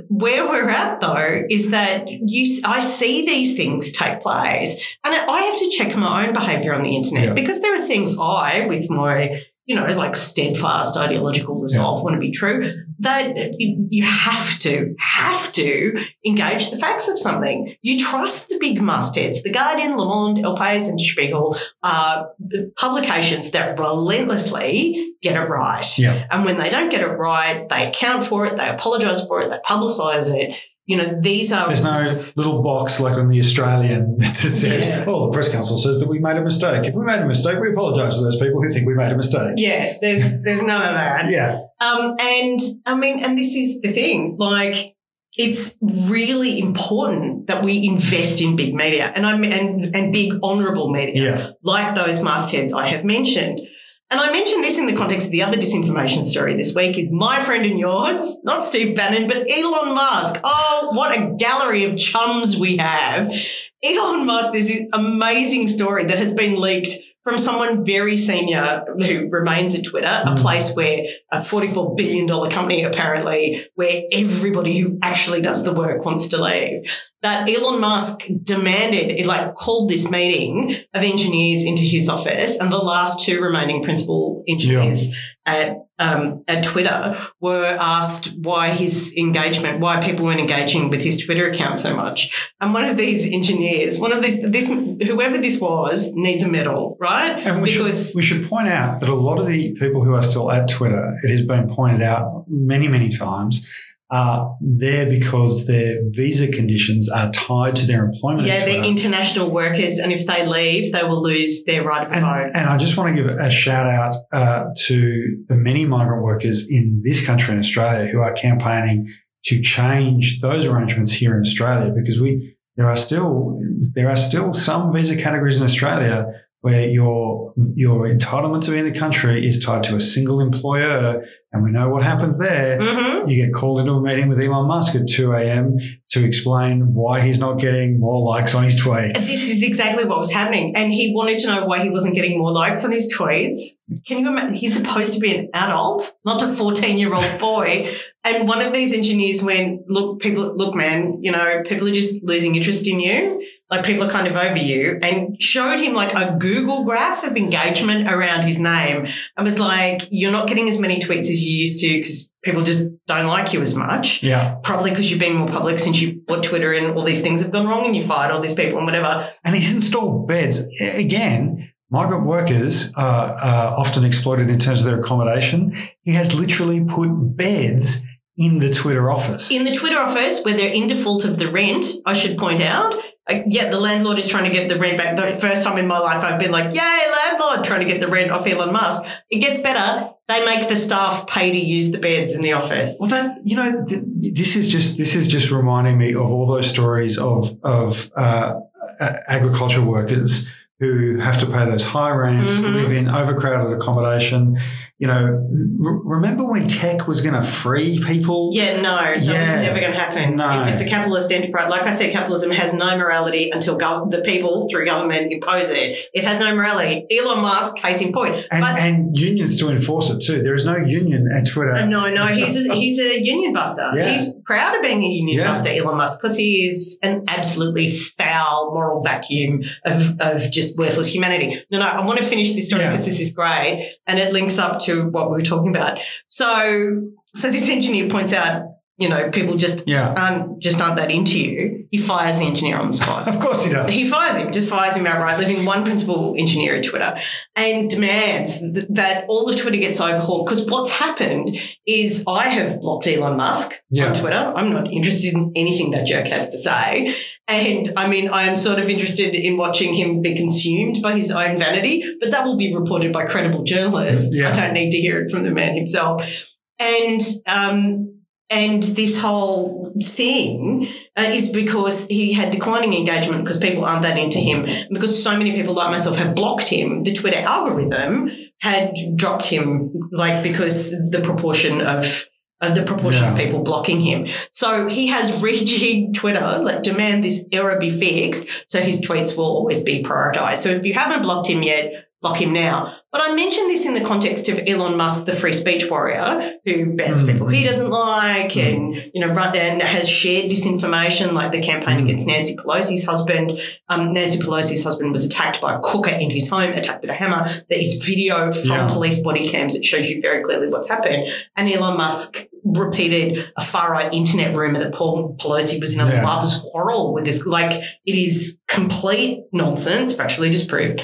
where we're at though is that you, I see these things take place, and I have to check my own behaviour on the internet Yeah. because there are things I, with my you know, like steadfast ideological resolve want to be true, that you you have to, have to engage the facts of something. You trust the big mastheads. The Guardian, Le Monde, El País, and Spiegel are publications that relentlessly get it right. Yeah. And when they don't get it right, they account for it, they apologise for it, they publicise it. You know, these are There's no little box like on the Australian that says, Yeah. "Oh, the press council says that we made a mistake. If we made a mistake, we apologise to those people who think we made a mistake." yeah, there's there's none of that. Yeah, Um, and I mean, and this is the thing, like, it's really important that we invest in big media and I'm and, and big honourable media, yeah, like those mastheads I have mentioned. And I mentioned this in the context of the other disinformation story this week is my friend and yours, not Steve Bannon, but Elon Musk. Oh, what a gallery of chums we have. Elon Musk, this is amazing story that has been leaked from someone very senior who remains at Twitter, a Mm. place where a $44 billion company apparently, where everybody who actually does the work wants to leave. That Elon Musk demanded, it like called this meeting of engineers into his office, and the last two remaining principal engineers at um, at Twitter were asked why his engagement, why people weren't engaging with his Twitter account so much. And one of these engineers, one of these, this whoever this was, needs a medal, right? and we because should we should point out that a lot of the people who are still at Twitter, it has been pointed out many many times, are there because their visa conditions are tied to their employment. Yeah, they're international workers, and if they leave, they will lose their right of and, vote. and I just want to give a shout out uh, to the many migrant workers in this country in Australia who are campaigning to change those arrangements here in Australia because we there are still there are still some visa categories in Australia where your your entitlement to be in the country is tied to a single employer, and we know what happens there. hmm You get called into a meeting with Elon Musk at 2 a.m. to explain why he's not getting more likes on his tweets. This is exactly what was happening. And he wanted to know why he wasn't getting more likes on his tweets. Can you imagine? He's supposed to be an adult, not a 14 year old boy. And one of these engineers went, look, people, look, man, you know, people are just losing interest in you. Like people are kind of over you and showed him like a Google graph of engagement around his name and was like, you're not getting as many tweets as you used to because people just don't like you as much yeah. probably because you've been more public since you bought Twitter and all these things have gone wrong and you fired all these people and whatever. And he's installed beds. Again, migrant workers are, are often exploited in terms of their accommodation. He has literally put beds in the Twitter office. In the Twitter office, where they're in default of the rent, I should point out, yeah, the landlord is trying to get the rent back. The first time in my life I've been like, yay, landlord, trying to get the rent off Elon Musk. It gets better. They make the staff pay to use the beds in the office. well, that you know, th- this is just this is just reminding me of all those stories of of uh, agriculture workers who have to pay those high rents, Mhm. live in overcrowded accommodation. You know, remember when tech was going to free people? Yeah, no, that was never going to happen. No. If it's a capitalist enterprise, like I said, capitalism has no morality until gov- the people through government impose it. It has no morality. Elon Musk, case in point. And, but and unions to enforce it too. There is no union at Twitter. Uh, no, no, he's a, he's a union buster. Yeah. He's proud of being a union Yeah. buster, Elon Musk, because he is an absolutely foul moral vacuum of, of just worthless humanity. No, no, I want to finish this story Yeah. because this is great and it links up to what we were talking about. So, so this engineer points out, you know, people just yeah, aren't just aren't that into you. He fires the engineer on the spot. of course he does. He fires him, just fires him outright, leaving one principal engineer at Twitter and demands th- that all of Twitter gets overhauled. Because what's happened is I have blocked Elon Musk Yeah. on Twitter. I'm not interested in anything that jerk has to say. And I mean, I am sort of interested in watching him be consumed by his own vanity, but that will be reported by credible journalists. Yeah. I don't need to hear it from the man himself. And, um, and this whole thing uh, is because he had declining engagement because people aren't that into him. And because so many people like myself have blocked him, the Twitter algorithm had dropped him, like because the proportion of uh, the proportion of people blocking him. So he has rejigged Twitter, like demand this error be fixed, so his tweets will always be prioritized. So if you haven't blocked him yet, block him now. But I mentioned this in the context of Elon Musk, the free speech warrior, who bans Mm. people he doesn't like and, you know, run, and has shared disinformation like the campaign Mm. against Nancy Pelosi's husband. Um, Nancy Pelosi's husband was attacked by a cooker in his home, attacked with a hammer. There is video from Yeah. police body cams that shows you very clearly what's happened. And Elon Musk repeated a far right internet rumor that Paul Pelosi was in a Yeah. lover's quarrel with this. Like, it is complete nonsense, factually disproved.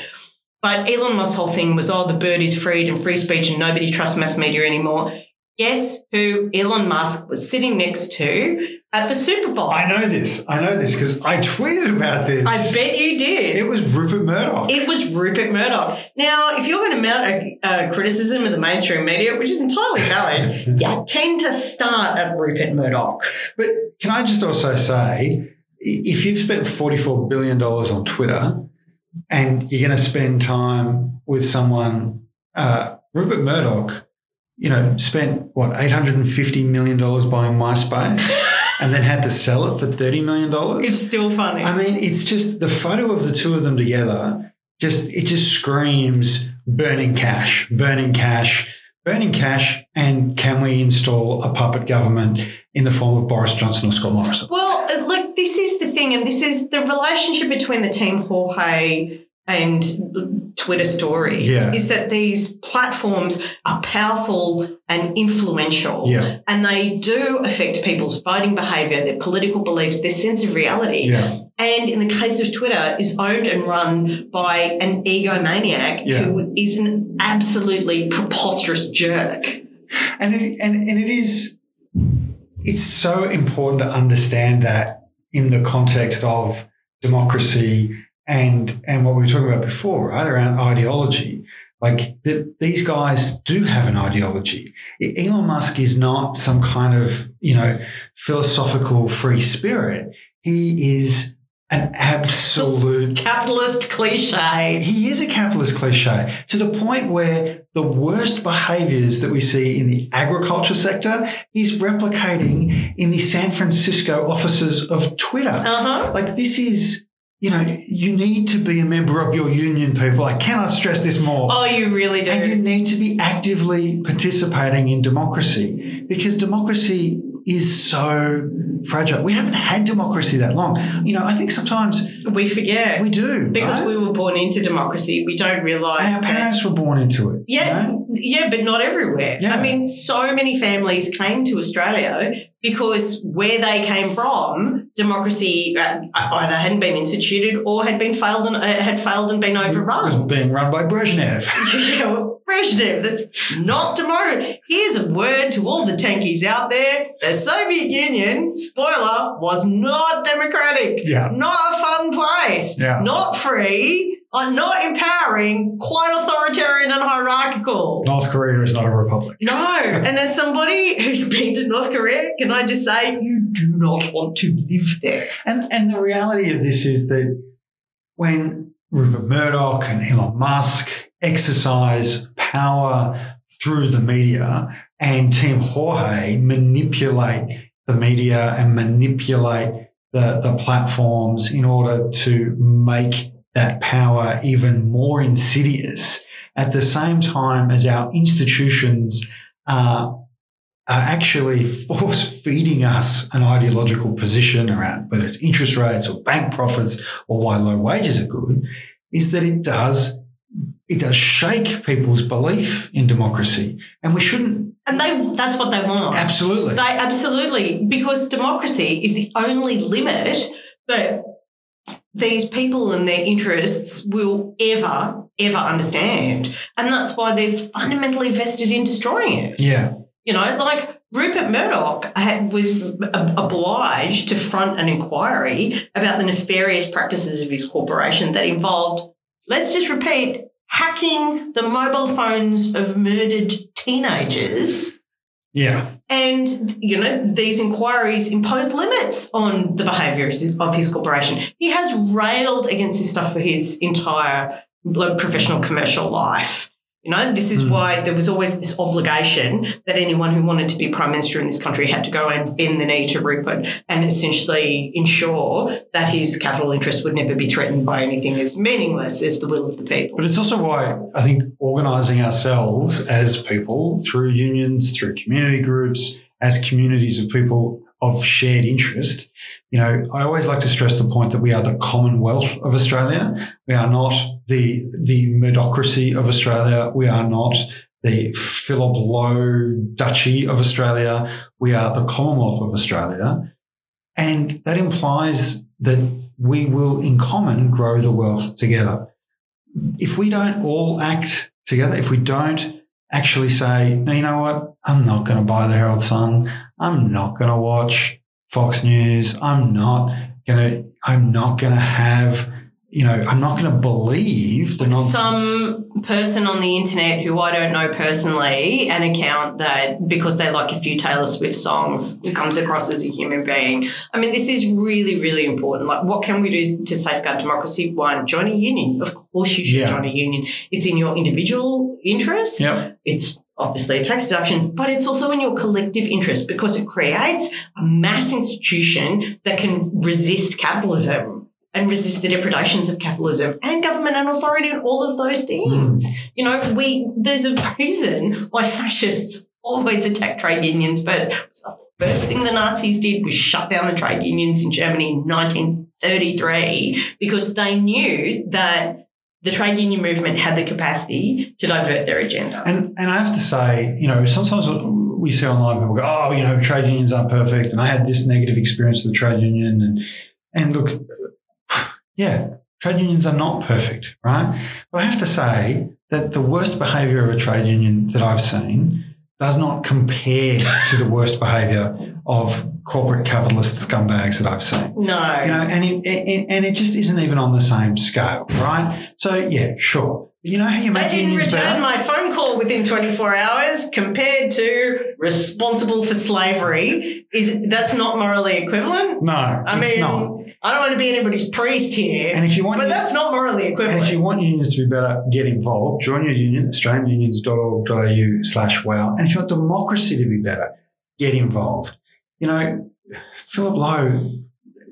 But Elon Musk's whole thing was, oh, the bird is freed and free speech and nobody trusts mass media anymore. Guess who Elon Musk was sitting next to at the Super Bowl? I know this. I know this because I tweeted about this. I bet you did. it was Rupert Murdoch. It was Rupert Murdoch. Now, if you're going to mount a, a criticism of the mainstream media, which is entirely valid, you tend to start at Rupert Murdoch. But can I just also say, if you've spent $44 billion on Twitter and you're going to spend time with someone, uh, Rupert Murdoch, you know, spent what, $850 million buying MySpace and then had to sell it for $30 million? It's still funny. I mean, it's just the photo of the two of them together. Just it just screams burning cash, burning cash, burning cash, and can we install a puppet government in the form of Boris Johnson or Scott Morrison? Well, uh, look, this is the thing, and this is the relationship between the team Jorge and Twitter stories Yeah. is that these platforms are powerful and influential. Yeah, And they do affect people's voting behavior, their political beliefs, their sense of reality. yeah, And in the case of Twitter, is owned and run by an egomaniac who is an absolutely preposterous jerk. and it, and and it is. it's so important to understand that in the context of democracy and and what we were talking about before, right, around ideology. Like that, these guys do have an ideology. Elon Musk is not some kind of you know philosophical free spirit. He is an absolute capitalist cliche. He is a capitalist cliche to the point where the worst behaviors that we see in the agriculture sector is replicating in the San Francisco offices of Twitter. Uh-huh. Like this is you know, you need to be a member of your union, people. I cannot stress this more. Oh, you really do. And you need to be actively participating in democracy because democracy is so fragile. We haven't had democracy that long. You know, I think sometimes we forget. We do. Because right? we were born into democracy. We don't realize. And our parents were born into it. Yeah. You know? Yeah, but not everywhere. Yeah. I mean, so many families came to Australia because where they came from, democracy uh, either hadn't been instituted or had been failed and uh, had failed and been overrun. It was being run by Brezhnev. yeah, well, Brezhnev, that's not democracy. Here's a word to all the tankies out there: the Soviet Union, spoiler, was not democratic. Yeah. Not a fun place. Yeah. Not free. Uh, Not empowering. Quite authoritarian and hierarchical. North Korea is not a republic. No. And as somebody who's been to North Korea, can I just say you do not want to live there? And and the reality of this is that when Rupert Murdoch and Elon Musk exercise power through the media and Team Jorge manipulate the media and manipulate the, the platforms in order to make that power even more insidious. At the same time as our institutions are are actually force feeding us an ideological position around whether it's interest rates or bank profits or why low wages are good is that it does it does shake people's belief in democracy. And we shouldn't And they that's what they want. absolutely. They absolutely. Because democracy is the only limit that these people and their interests will ever ever understand, and that's why they're fundamentally vested in destroying it. yeah You know, like Rupert Murdoch had, was obliged to front an inquiry about the nefarious practices of his corporation that involved, let's just repeat, hacking the mobile phones of murdered teenagers. yeah And, you know, these inquiries impose limits on the behaviour of his corporation. He has railed against this stuff for his entire professional commercial life. You know, this is Hmm. why there was always this obligation that anyone who wanted to be prime minister in this country had to go and bend the knee to Rupert and essentially ensure that his capital interests would never be threatened by anything as meaningless as the will of the people. but it's also why i think organizing ourselves as people through unions through community groups as communities of people of shared interest. You know i always like to stress the point that we are the commonwealth of australia. We are not the the murdocracy of australia. We are not the philip lowe duchy of australia. We are the commonwealth of australia. And that implies that we will in common grow the wealth together. If we don't all act together if we don't actually say no you know what? I'm not going to buy the herald sun i'm not going to watch fox news i'm not going to i'm not going to have you know i'm not going to believe the nonsense some person on the internet who I don't know personally, an account that because they like a few Taylor Swift songs, comes across as a human being. I mean, this is really, really important. Like, what can we do to safeguard democracy? One, join a union. Of course, you should Yeah. join a union. It's in your individual interest. Yep. It's obviously a tax deduction, but it's also in your collective interest because it creates a mass institution that can resist capitalism and resist the depredations of capitalism and government and authority and all of those things. Hmm. You know, we there's a reason why fascists always attack trade unions first. The first thing the Nazis did was shut down the trade unions in Germany in 1933 because they knew that the trade union movement had the capacity to divert their agenda. And and I have to say, you know, sometimes we see online people go, oh, you know, trade unions aren't perfect, and I had this negative experience with the trade union, and and look, yeah, trade unions are not perfect, right? But I have to say that the worst behaviour of a trade union that I've seen does not compare to the worst behaviour of corporate capitalist scumbags that I've seen. No. You know, and it, it, and it just isn't even on the same scale, right? So yeah, sure. You know how you They didn't return better? my phone call within 24 hours compared to responsible for slavery. Is that's not morally equivalent? no, I it's mean, not. I don't want to be anybody's priest here, And if you want, but that's not morally and equivalent. if you want unions to be better, get involved. Join your union, australianunions.org.au slash wow. And if you want democracy to be better, get involved. You know, Philip Lowe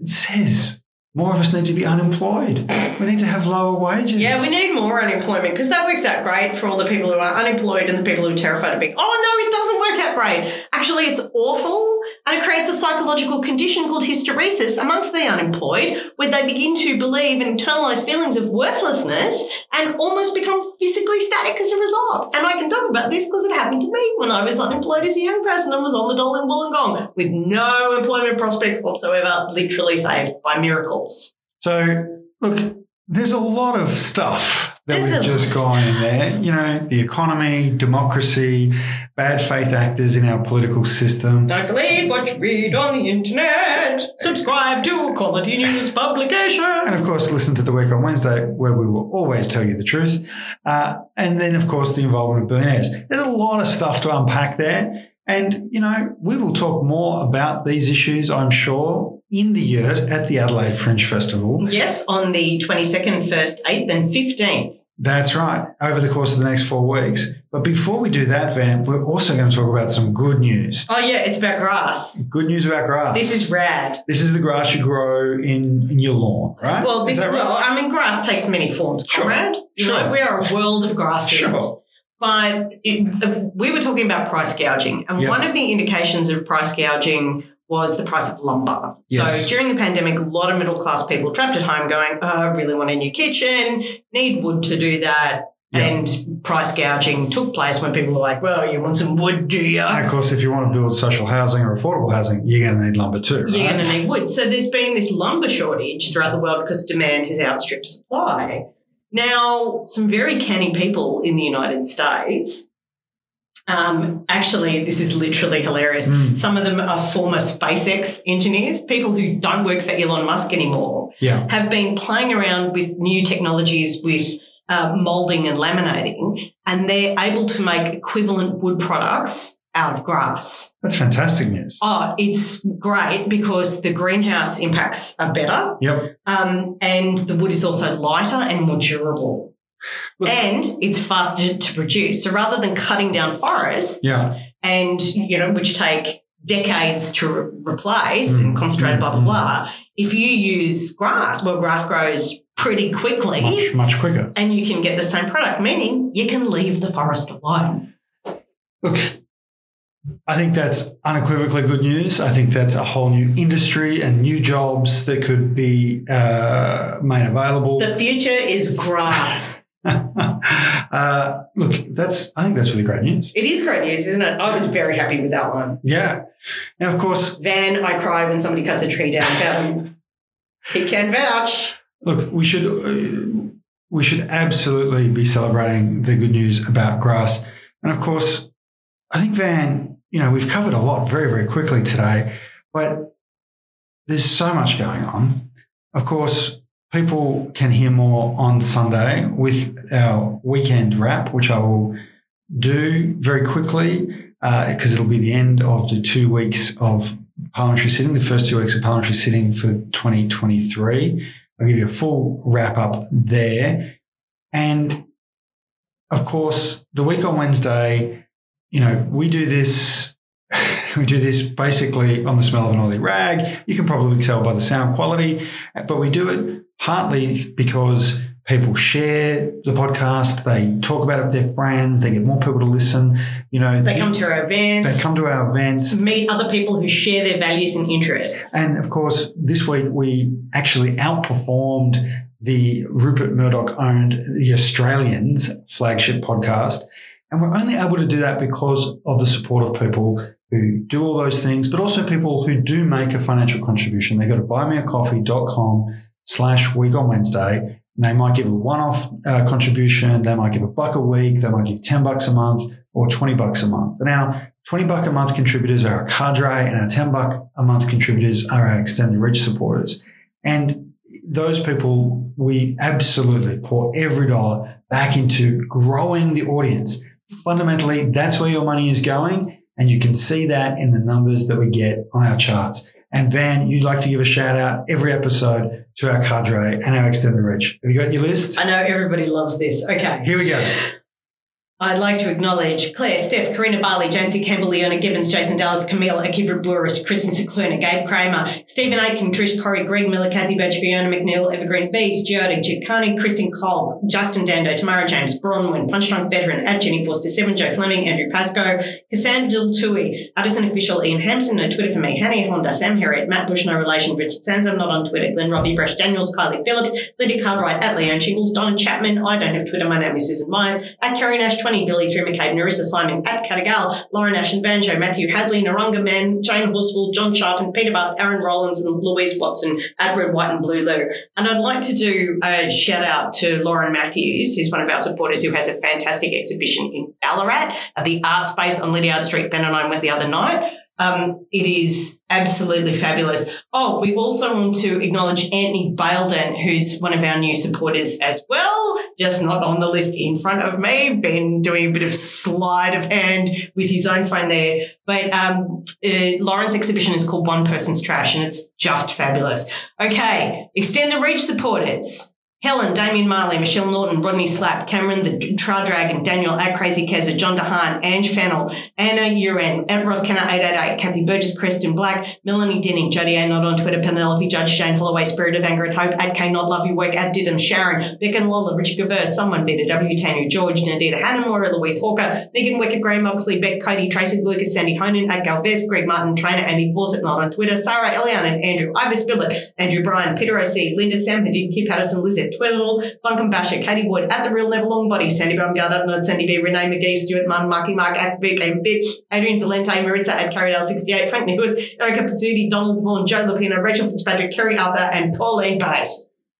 says more of us need to be unemployed. We need to have lower wages. yeah, we need more unemployment because that works out great for all the people who are unemployed and the people who are terrified of being, oh no, it doesn't work out great. Actually, it's awful and it creates a psychological condition called hysteresis amongst the unemployed where they begin to believe and internalize feelings of worthlessness and almost become physically static as a result. And I can talk about this because it happened to me when I was unemployed as a young person and was on the dole in Wollongong with no employment prospects whatsoever, literally saved by miracles. So, look, there's a lot of stuff that There's we've just gone in there. You know, the economy, democracy, bad faith actors in our political system. Don't believe what you read on the internet. Subscribe to a Quality News Publication. And of course, listen to the week on Wednesday, where we will always tell you the truth. Uh, and then, of course, the involvement of billionaires. There's a lot of stuff to unpack there. And, you know, we will talk more about these issues, I'm sure, in the year at the Adelaide Fringe Festival. Yes, on the 22nd, 1st, 8th, and 15th. That's right, over the course of the next four weeks. But before we do that, Van, we're also going to talk about some good news. Oh, yeah, it's about grass. Good news about grass. This is rad. this is the grass you grow in, in your lawn, right? Well, Is this that right? well, I mean, grass takes many forms, Sure. Conrad. You know, Sure. we are a world of grasses. Sure. But it, uh, we were talking about price gouging, and Yeah. one of the indications of price gouging was the price of lumber. Yes. So during the pandemic, a lot of middle class people trapped at home going, oh, I really want a new kitchen, need wood to do that. Yeah. And price gouging took place when people were like, well, you want some wood, do you? And of course, if you want to build social housing or affordable housing, you're going to need lumber too, right? You're going to need wood. So there's been this lumber shortage throughout the world because demand has outstripped supply. Now, some very canny people in the United States, um, actually, this is literally hilarious. Mm. Some of them are former SpaceX engineers, people who don't work for Elon Musk anymore, Yeah. have been playing around with new technologies with uh, molding and laminating, and they're able to make equivalent wood products out of grass. That's fantastic news. Oh, it's great because the greenhouse impacts are better, Yep. um, and the wood is also lighter and more durable. Look- and it's faster to produce. So rather than cutting down forests, Yeah. and you know, which take decades to re- replace Mm, and concentrate, mm, blah blah mm. blah. If you use grass, well, grass grows pretty quickly, Much, much quicker. and you can get the same product. Meaning, you can leave the forest alone. Look, I think that's unequivocally good news. I think that's a whole new industry and new jobs that could be uh, made available. The future is grass. uh, look, that's I think that's really great news. It is great news, isn't it? I was very happy with that one. Yeah. Now, of course, Van, I cry when somebody cuts a tree down. About. He can vouch. look, we should uh, we should absolutely be celebrating the good news about grass. And of course, I think Van, you know, we've covered a lot very very quickly today, but there's so much going on. Of course, people can hear more on Sunday with our weekend wrap, which I will do very quickly uh, because it'll be the end of the two weeks of parliamentary sitting, the first two weeks of parliamentary sitting for 2023. I'll give you a full wrap up there. And of course, the week on Wednesday, you know, we do this. We do this basically on the smell of an oily rag. You can probably tell by the sound quality, but we do it partly because people share the podcast, they talk about it with their friends, they get more people to listen. You know, They come to our events, they come to our events. meet other people who share their values and interests. And of course, this week we actually outperformed the Rupert Murdoch owned The Australians flagship podcast. And we're only able to do that because of the support of people who do all those things, but also people who do make a financial contribution. They go to buymeacoffee.com slash week on Wednesday. And they might give a one-off uh, contribution. They might give a buck a week. They might give 10 bucks a month or 20 bucks a month. Now, 20 buck a month contributors are our cadre and our 10 buck a month contributors are our extend the reach supporters. And those people, we absolutely pour every dollar back into growing the audience. Fundamentally, that's where your money is going. And you can see that in the numbers that we get on our charts. And Van, you'd like to give a shout out every episode to our cadre and our extend the reach. Have you got your list? I know everybody loves this. Okay. Here we go. I'd like to acknowledge Claire, Steph, Karina Barley, Jancy Campbell, Leona Gibbons, Jason Dallas, Camille, Akivra Burris, Kristen Cicluna, Gabe Kramer, Stephen Aiken, Trish Corey, Greg Miller, Kathy Birch, Fiona McNeil, Evergreen Bees, Giada, Giacani, Kristen Cole, Justin Dando, Tamara James, Bronwyn, Punch Drunk Veteran, at Jenny Forster, Seven, Joe Fleming, Andrew Pascoe, Cassandra Diltui, Addison Official, Ian Hampson, no Twitter for me, Hannah Honda, Sam Harriet, Matt Bush, no relation, Richard Sands, I'm not on Twitter, Glenn Robbie, Bresh Daniels, Kylie Phillips, Linda Cartwright, at Leon Shingles, Donna Chapman, I don't have Twitter, my name is Susan Myers, at Kerry Nash 20, Billy 3 McKay, Narissa Simon, Pat Catagal, Lauren Ash and Banjo, Matthew Hadley, Narunga Man, Jane Horsful, John Sharp and Peter Bath, Aaron Rollins, and Louise Watson at Red, White and Blue Lou. And I'd like to do a shout out to Lauren Matthews, who's one of our supporters who has a fantastic exhibition in Ballarat at the Art Space on Lydiard Street. Ben and I went the other night. Um, it is absolutely fabulous. Oh, we also want to acknowledge Anthony Bailden, who's one of our new supporters as well, just not on the list in front of me, been doing a bit of sleight of hand with his own phone there. But um, uh, Lauren's exhibition is called One Person's Trash, and it's just fabulous. Okay, extend the reach supporters. Helen, Damien Marley, Michelle Norton, Rodney Slap, Cameron the Tra Dragon, Daniel at Crazy Keza, John DeHaan, Ange Fennel, Anna Uren, at Ross Kenner 888, Kathy Burgess, Kristen Black, Melanie Dinning, Jodie A. Not on Twitter, Penelope Judge, Shane Holloway, Spirit of Anger and Hope, at K Not Love Your Work, at Didum, Sharon, Beck and Lola, Richard Gaverse, Someone Better, W. Tanu, George, Nadita, Hannah Louise Hawker, Megan Wicked, Graham Moxley, Beck Cody, Tracy Lucas, Sandy Honan, at Galvez, Greg Martin, Trainer, Amy Fawcett, Not on Twitter, Sarah Elian, and Andrew Ibis Billet, Andrew Bryan, Peter O.C., Linda Sam Hadid, Kip Patterson, Lizette Twiddle, Bunkum Basher, Katie Wood, at the real level long body, Sandy Baumgartner, Nerd Sandy B, Renee McGee, Stuart Munn, Marky Mark, at the big game bit, Adrian Valente, Maritza at Carrydale 68, Frank Nicholas, Erica Pizzuti, Donald Vaughan, Joe Lapino, Rachel Fitzpatrick, Kerry Arthur, and Pauline Bate.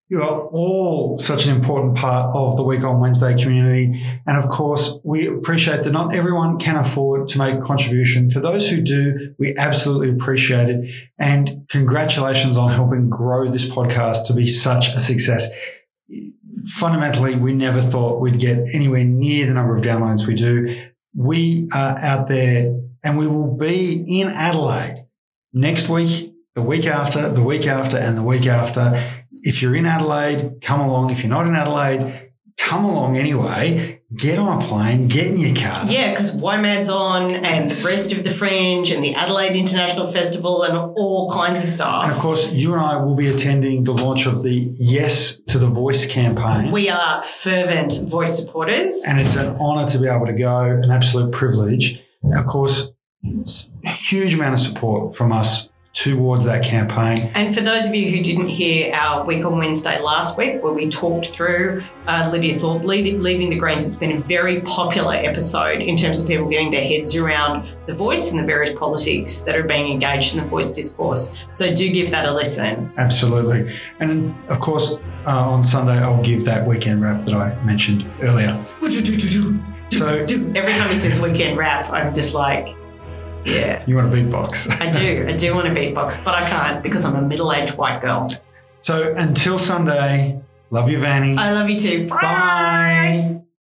You are all such an important part of the Week on Wednesday community. And of course, we appreciate that not everyone can afford to make a contribution. For those who do, we absolutely appreciate it. And congratulations on helping grow this podcast to be such a success. Fundamentally, we never thought we'd get anywhere near the number of downloads we do. We are out there and we will be in Adelaide next week, the week after, the week after, and the week after. If you're in Adelaide, come along. If you're not in Adelaide, come along anyway. Get on a plane, get in your car. Yeah, because WOMAD's on and the rest of the Fringe and the Adelaide International Festival and all kinds of stuff. And of course, you and I will be attending the launch of the Yes to the Voice campaign. We are fervent voice supporters. and it's an honor to be able to go, an absolute privilege. Of course, a huge amount of support from us towards that campaign. And for those of you who didn't hear our week on Wednesday last week, where we talked through uh, Lydia Thorpe lead- leaving the Greens, it's been a very popular episode in terms of people getting their heads around the voice and the various politics that are being engaged in the voice discourse. So do give that a listen. Absolutely. And of course, uh, on Sunday, I'll give that weekend wrap that I mentioned earlier. So Every time he says weekend wrap, I'm just like, yeah. you want a beatbox. I do. I do want a beatbox, but I can't because I'm a middle aged white girl. so until Sunday, love you, Vanny. I love you too. Bye.